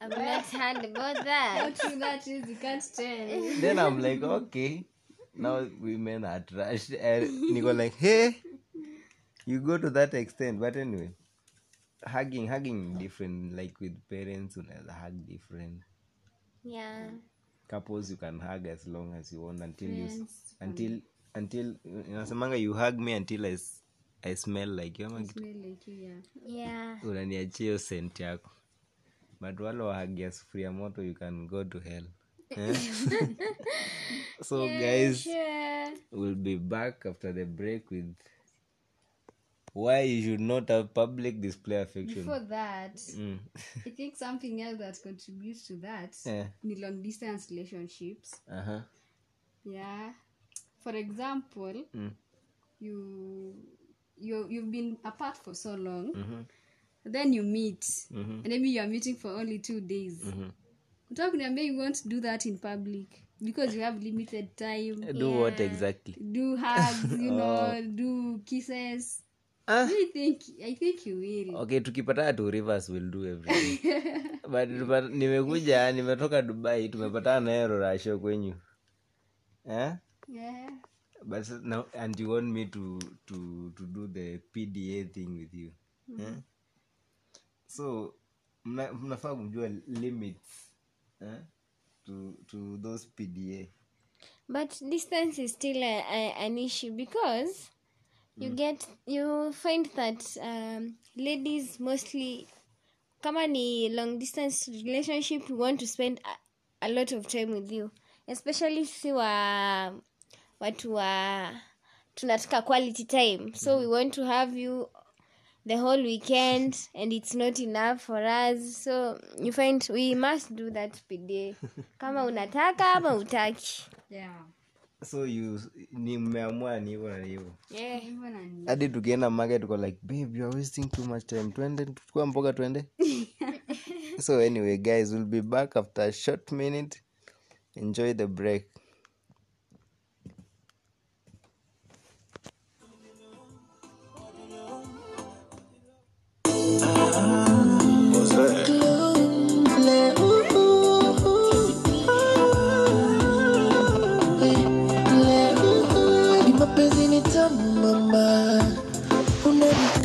i've not heard about that. Not true that is you can't tell then i'm like okay. Now women are trash. And niko like hey you go to that extent. But anyway hugging hugging different. Like with parents unaweza hug different. Yeah. Couples you can hug as long as you want until you s- until until inasemanga you hug me until I, I smell like you. Ama smell like you yeah. Yeah. Unaniachia hiyo scent yako but wale wahagia sufuria moto you can go to hell Eh? so guys sure we'll be back after the break with why you should not have public display affection before that mm. i think something else that contributes to that yeah. ni long distance relationships uh-huh. yeah for example Mm. you you you've been apart for so long then you meet. And maybe you are meeting for only two days. Utaka kuniambia you won't do that in public because you have limited time. Do what exactly? Do hugs you know do kisses. Ah. I think i think you will. Okay tukipata tu rivers will do everything. But, but nimekuja nimetoka dubai tumepatana naye rorasho kwenyu. Eh? yeah. But now, and you want me to, to, to do the pda thing with you. Eh? So mna- mnafaa kujua limits eh? to, to those pda but distance is still a, a, an issue because you get you find that um, ladies mostly kama ni long distance relationship we want to spend a, a lot of time with you. Especially si wa watu wa tunataka quality time. So we want to have you the whole weekend and it's not enough for us. So you find we must do that pda kama unataka ama utaki yeah. So you ni mmeamua ni hivyo na ni hivyo? Hadi tukienda market tuko like babe you are wasting too much time. Twende tuchukua mboga twende. So anyway guys we'll be back after a short minute. Enjoy the break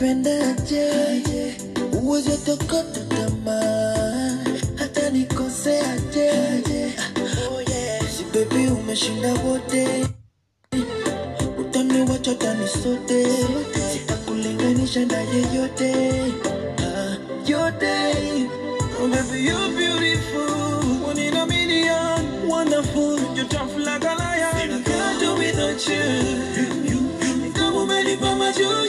unanipendaje? Uwezi tokota tamaa, hata nikoseaje? Oh yeah. Umeshinda wote, utaniwacha tani sote, sitakulinganisha na yeyote Ah, yote. Oh baby you're beautiful, one in a million, wonderful, you're tough like a lion. I can't do without you. Kama umenipa majuju, leo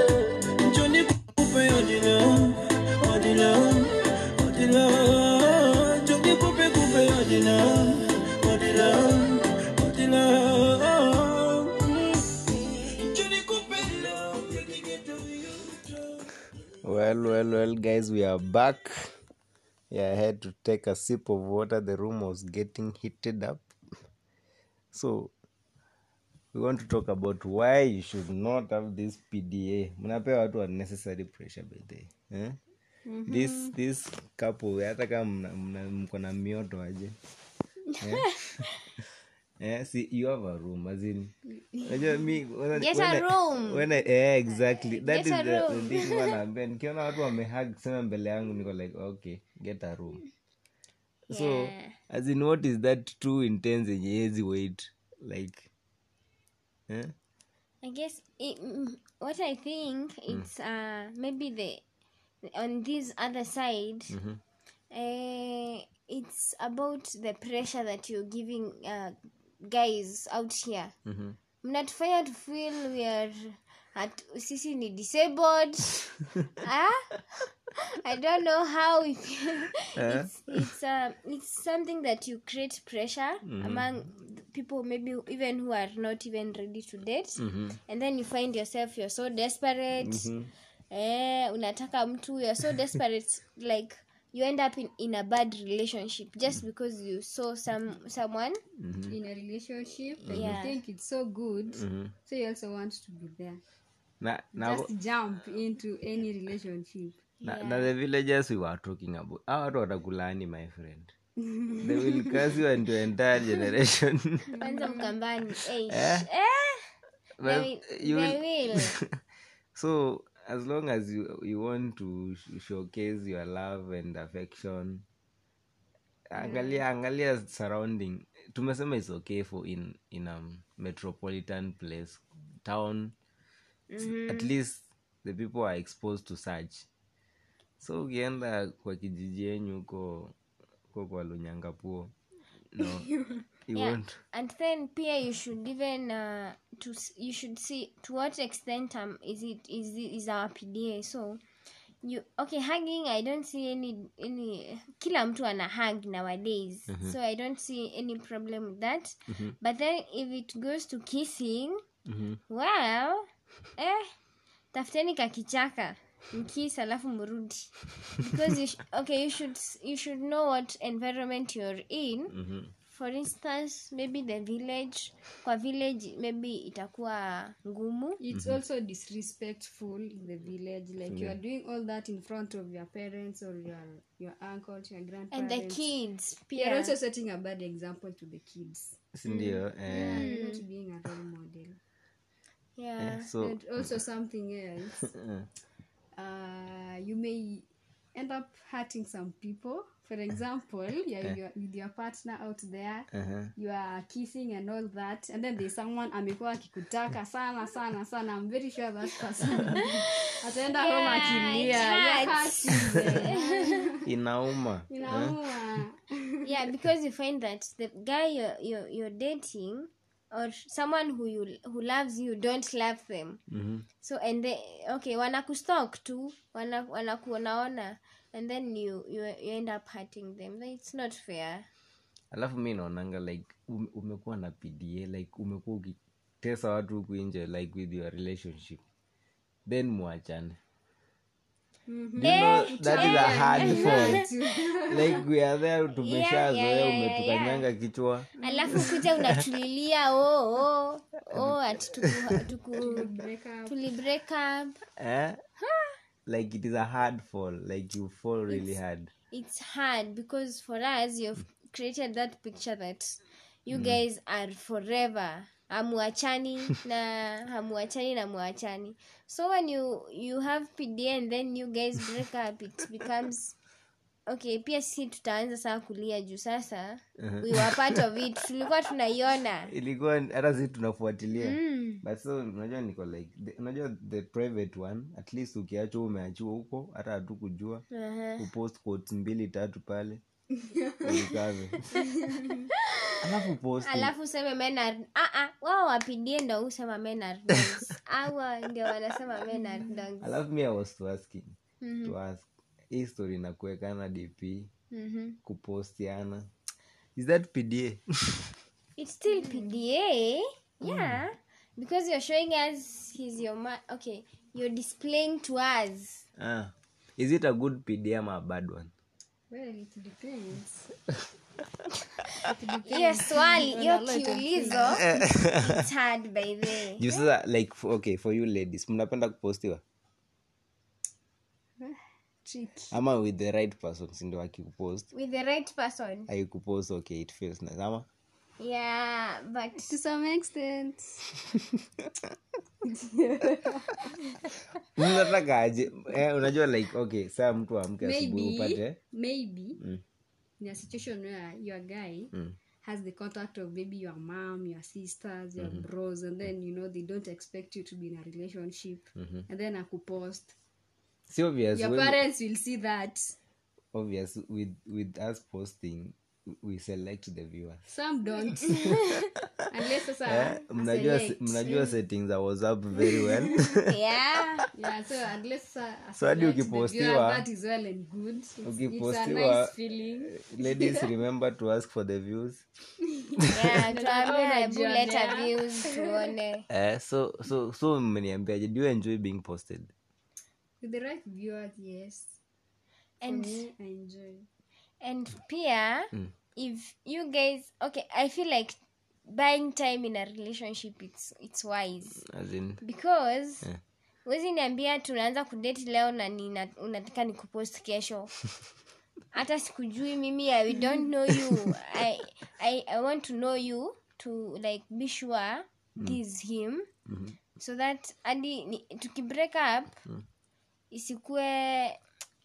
well well well guys we are back. Yeah i had to take a sip of water. The room was getting heated up. So we want to talk about why you should not have this pda mnapea watu unnecessary pressure by the eh? this this couple hata kama mna- mna- mko na mioto aje eh? Eh, see, you have a room as in unajua mi when Get a I- room. when I, eh, exactly that Get is a the, room. the thing wanaambia nikiona watu wamehag sema mbele yangu niko like okay get a room so Yeah. as in what is that too intense yenye hezi wait like eh? I guess it, mm, what I think it's uh maybe the on this other side, uh, it's about the pressure that you're giving uh, guys out here. Mnatufanya to feel we are at sisi ni disabled. ah? I don't know how it, feel. It's it's um, it's something that you create pressure among people maybe even who are not even ready to date and then you find yourself you're so desperate eh, unataka mtu you're so desperate like you end up in, in a bad relationship just because you saw some someone. In a relationship and Yeah. you think it's so good so you also want to be there. Na, na, just jump into any relationship. Na, na the villagers we were talking about hawa watu watakulaani my friend. They will curse you and your entire generation. Kwanza mkambani eh, Eh? eh, they, will- they will- will. so as long as you, you want to sh- showcase your love and affection angalia angalia surrounding. Tumesema is okay for in in a metropolitan place town. At least the people are exposed to such. So ukienda kwa kijiji yenyu huko huko kwa lunyangapuo no you yeah. want and then pia you should even uh, to you should see to what extent um is it is it, is our pda so you okay hugging i don't see any any kila mtu ana hug nowadays. So i don't see any problem with that. But then if it goes to kissing well eh tafuteni kakichaka mkis alafu mrudi. Because you sh- okay you should you should know what environment you're in for instance maybe the village kwa village maybe itakuwa ngumu. It's also disrespectful in the village like you are doing all that in front of your parents or your your uncles your and the kids you're pia. also setting a bad example to the kids. Sindio eh, you're not being a role model. Yeah. So and also something else. Uh, you may end up hurting some people for example you're, you're with your partner out there uh-huh. you are kissing and all that and then there's someone amekuwa akikutaka sana sana sana. I'm very sure that person ataenda home akilia. inauma eh? inauma. Yeah because you find that the guy you're, you're, you're dating or someone who you who loves you don't love them. So and they okay wanakustalk tu wana- wanakuonaona and then you, you you end up hurting them. It's not fair. Alafu mi naonanga like um, umekuwa na pda like umekuwa ukitesa watu huku nje like with your relationship. Then mwachane. Do you know that is a hard fault like we are there tumeshazoea umetukanyanga kichwa. Alafu kuja unatulilia oh, oh, oh, ati tuku, tuku, up. tuli break up. Eh? Like it is a hard fall. Like you fall really hard. it's hard because for us you've mm. created that picture that you mm. guys are forever. Hamuachani na hamuachani na muachani. So when you you have pda and then you guys break up it becomes okay pia sisi tutaanza saa kulia juu sasa. We were part of it. Tulikuwa tunaiona. Ilikuwa hata si tunafuatilia. But so unajua niko like the, unajua the private one at least ukiachwa umeachiwa huko hata hatukujua. Uh-huh. upost quotes mbili tatu pale. Alafu post alafu useme ah, ah, wao wapidie ndo usema menard awa ndio wanasema menard alafu mi I was to asking. To ask hii story na kuwekana dp Mhm. kupostiana. Is that pda it's still pda yeah. Because you're showing us he's your ma- okay you're displaying to us. Ah. is it a good pda ama a bad one? Well it depends. Hiyo swali hiyo kiulizo by juu sasa like okay for you ladies mnapenda kupostiwa ama with the right person sindo akikupost. With the right person? Aikupost okay it feels nice ama? Yeah but to some extent. Mnataka eh, unajua like okay saa mtu amke asubuhi maybe upate. maybe in a situation where your guy has the contact of maybe your mom your sisters your bros and then you know they don't expect you to be in a relationship. And then akupost si obvious your when- parents will see that. obvious with with us posting we select the viewers. Some don't. Unless eh, sasa mnajua mnajua settings za whatsapp very well. Yeah. Yeah so unless sasa So hadi ukipostiwa- that is well and good. It's, it's a Ukipostiwa- nice feeling ladies remember to ask for the views. Yeah tuambie hebu leta views tuone. Eh, so so so mmeniambiaje do you enjoy being posted with the right viewers yes. And me i enjoy. and pia if you guys okay i feel like buying time in a relationship it's it's wise. As in? Because wezi niambia tunaanza kudeti leo na nina, unataka nikupost kesho. Hata sikujui mimi I don't know you. I, I, i want to know you to like be sure this him. So that hadi tukibreak up isikue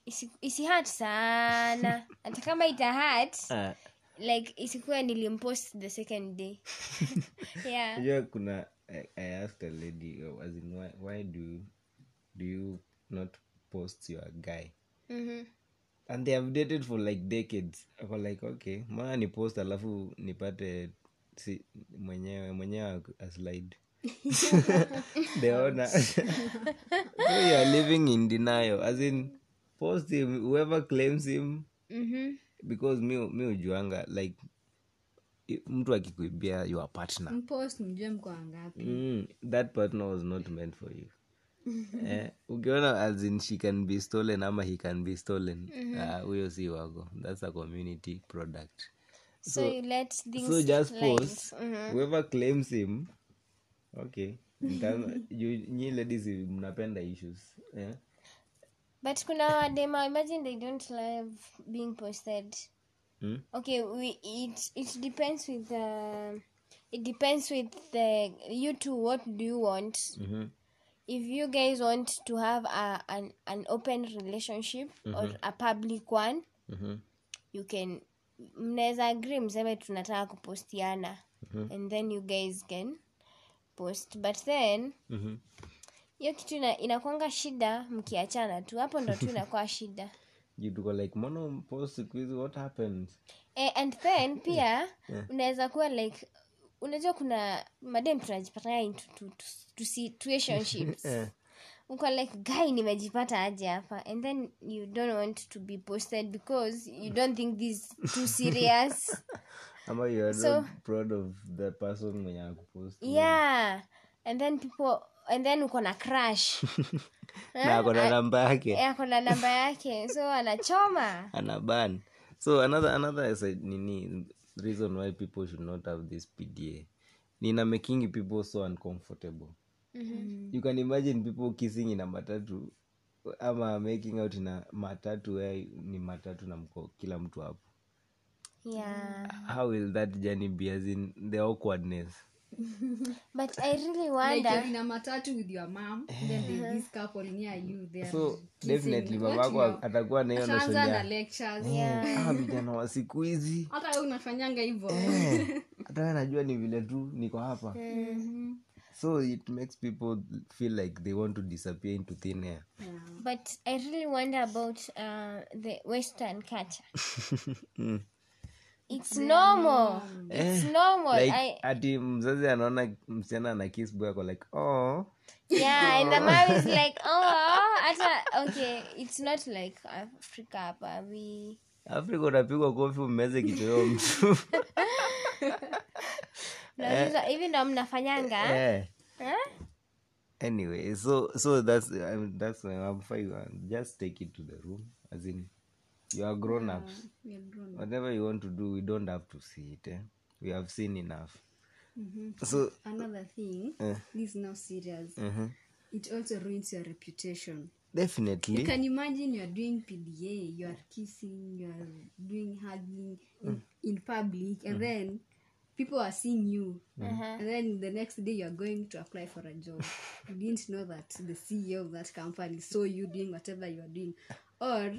isi, isihat sana. Hata kama itahat ah, like isikue nilimpost the second day. Yeah. Unajua kuna I, i asked a lady as in why, why do do you not post your guy? Mhm. and they have dated for like decades. For like okay maa ni post alafu nipate si mwenyewe mwenyewe aslide the owner so you are living in denial as in post him whoever claims him. Mhm. because mi mi ujuanga like mtu akikuibia your partner. Mpost mjue mko wangapi. Mm, that partner was not meant for you. Eh, ukiona as in she can be stolen ama he can be stolen ah, huyo si wako. Thats a community product. So, you let things so just post mm-hmm. whoever claims him okay nyi ladies mnapenda issues yeah? but kuna wadema imagine they don't love being posted Hmm? okay we it it depends with the it depends with the you two what do you want Mhm. if you guys want to have a, an, an open relationship or a public one Mhm. you can mnaweza agree mseme tunataka kupostiana and then you guys can post but then Mhm. hiyo kitu ina, inakwanga shida mkiachana tu. Hapo ndo tu inakuwa shida. You like mono post siku hizi what happened eh, and then pia unaweza kuwa like unajua kuna madem tunajipatana into to, to, to situationships. Yeah. uko like guy nimejipata aje hapa? And then you don't want to be posted because you don't think this too serious ama you are So- not proud of the person mwenye akupost yeah. And then people and then uko na crash na namba yake. Ako na namba yake. So anachoma. Anaban so another another is a, nini reason why people should not have this pda nina making people so uncomfortable. You can imagine people kissing ina matatu ama making out ina matatu where ni matatu na mko kila mtu hapo yeah. How will that journey be as in the awkwardness? But i really like wonder. you're in a matatu with your mom then there's this couple near you there so kissing. definitely mamako atakuwa na hiyo notion ya lectures. "Ah, vijana wa siku hizi. Hata wewe unafanyanga hivyo. Eh, hata wewe najua ni vile tu niko hapa. So it makes people feel like they want to disappear into thin air. But i really wonder about uh, the western culture. Mm. It's normal. It's normal. like I, ati mzazi anaona msichana ana kiss boy ako like oh. Yeah and the mom is like oh. Hata okay it's not like africa hapa we afrika utapigwa kofi umeze kichoyo mtu. Hivi ndo mnafanyanga? Eh. Eh? anyway so so that's I mean, that's I'm fine. just take it to the room as in you are grown ups We're grown up. whatever you want to do we don't have to see it eh? we have seen enough. So another thing Eh. this is now serious. Mhm. it also ruins your reputation. Definitely. You can imagine you're doing pda you're kissing you're doing hugging in, in public and then people are seeing you. And then the next day you're going to apply for a job. You didn't know that the ceo of that company saw you doing whatever you are doing or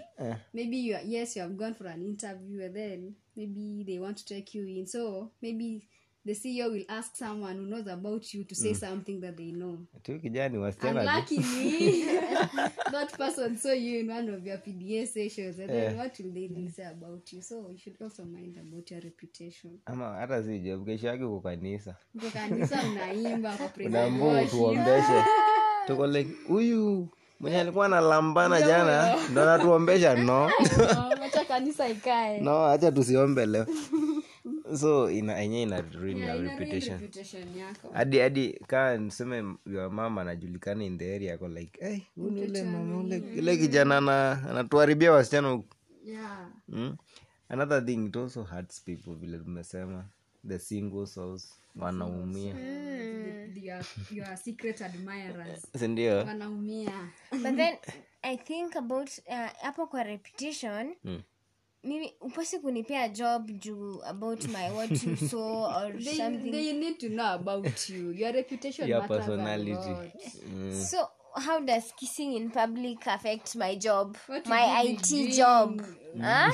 maybe you are, yes you have gone for an interview and then maybe they want to take you in. So maybe the ceo will ask someone who knows about you to say something that they know. Tu kijani that person saw you in one of your PDA sessions, and then what will they say about you? So you should also mind about your reputation. ama hata si job kesho yake uko kanisa. Uko kanisa unaimba kwa praise unaambua tuko like huyu mwenye alikuwa analambana jana ndo anatuombesha no? No hacha tusiombe leo. So ina enye ina ruin Yeah, your reputation. hadi hadi kaa niseme your mama anajulikana in the area ako like hey, ule mama ule kijana ana- anatuharibia wasichana huku. Yeah. mm? another thing it also hurts people vile tumesema. The single souls wanaumia admirers. sindio but then i think about uh, hapo kwa reputation Mm. mimi upasi kunipea job juu about my what you saw or They, something they need to know about you. Your reputation your matters a personality lot. mm. so how does kissing in public affect my job What my you it doing? job huh?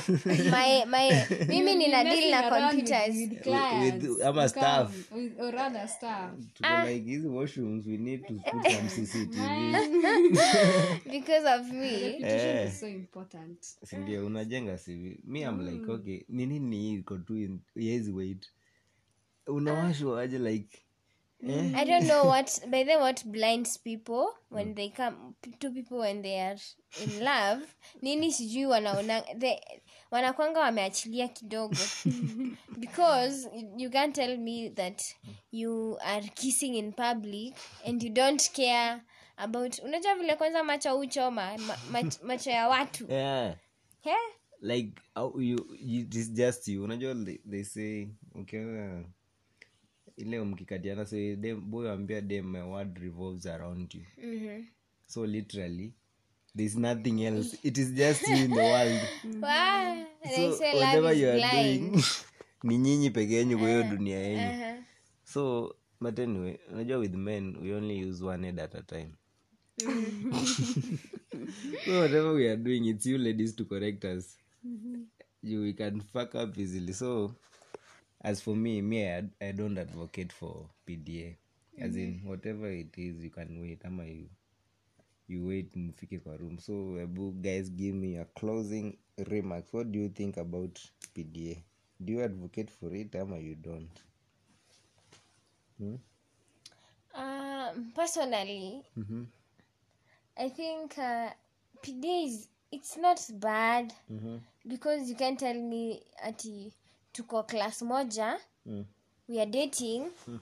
my my mimi nina deal na computers with, with clients, with- ama staff. come, with, or rather staff. tuko like hizi washrooms we need to put some cctv because of me Eh. is so important. sindio unajenga sivi mi am like okay ni nini hii iko tu in- haiwezi wait unawashwa aje like eh? I don't know what by the what blinds people when they come two people when they are in love nini sijui wanaona they wanakwanga wameachilia kidogo because you can't tell me that you are kissing in public and you don't care about unajua vile kwanza macho uchoma ma, mach, macho ya watu yeah. yeah? like you, you just you unajua they, they say ukiona ile mkikatiana so dem boy ambia dem my word revolves around you. Mm-hmm. so literally there's nothing else. It is just you in the world. Wow. so whatever you are blind. doing ni nyinyi peke yenyu kwa hiyo dunia yenyu. Uh-huh. so but anyway unajua with men we only use one head at a time. So whatever we are doing it's you ladies to correct us. You we can fuck up easily. So as for me me i, I don't advocate for pda as in whatever it is you can wait. Ama you you wait mfike kwa room. So ebu guys give me your closing remarks. What do you think about pda do you advocate for it ama you don't? Um, personally, Mhm. I think uh, PD is it's not bad Mhm. because you can tell me ati tuko class moja Mm. we are dating.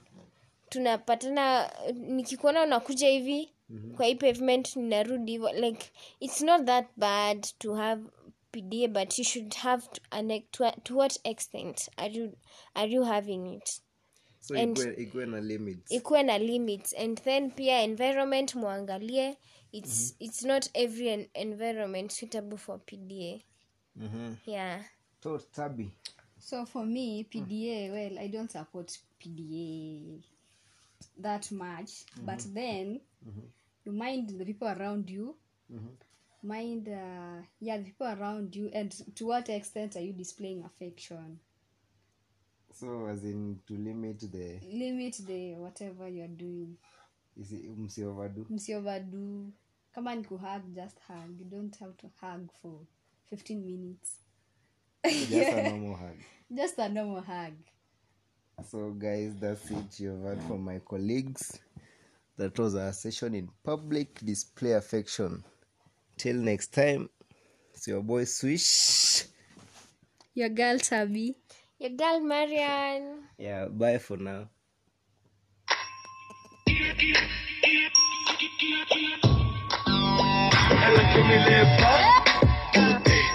Tunapatana nikikuona unakuja hivi kwa hii pavement ninarudi hivo. Like it's not that bad to have pda but you should have to, an, to, to what extent are you, are you having it? So And- ikuwe- na limits. ikuwe na limits. And then pia environment mwangalie. It's, it's not every en environment suitable for pda Mhm. yeah. So tabi So for me, PDA, well, I don't support PDA that much. But then you mind the people around you. Mind, uh, yeah, the people around you, and to what extent are you displaying affection? so as in to limit the Limit the whatever you're doing. msiovado Msioverdo. Kama ni kuhug, just hug. You don't have to hug for 15 minutes. just a normal hug. Just a normal hug. so guys that's it. You've heard from my colleagues. That was our session in public display affection. Till next time it's your boy swish. Your girl Tabi. your girl marian yeah bye for now. Ela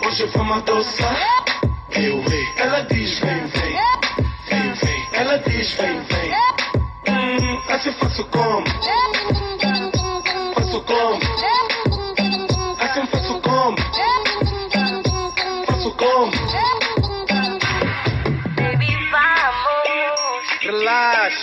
Hoje vamos adoçar Eu vi. Ela diz vem, vem. Vem, vem. Ela diz vem, vem. Hum, Assim faço como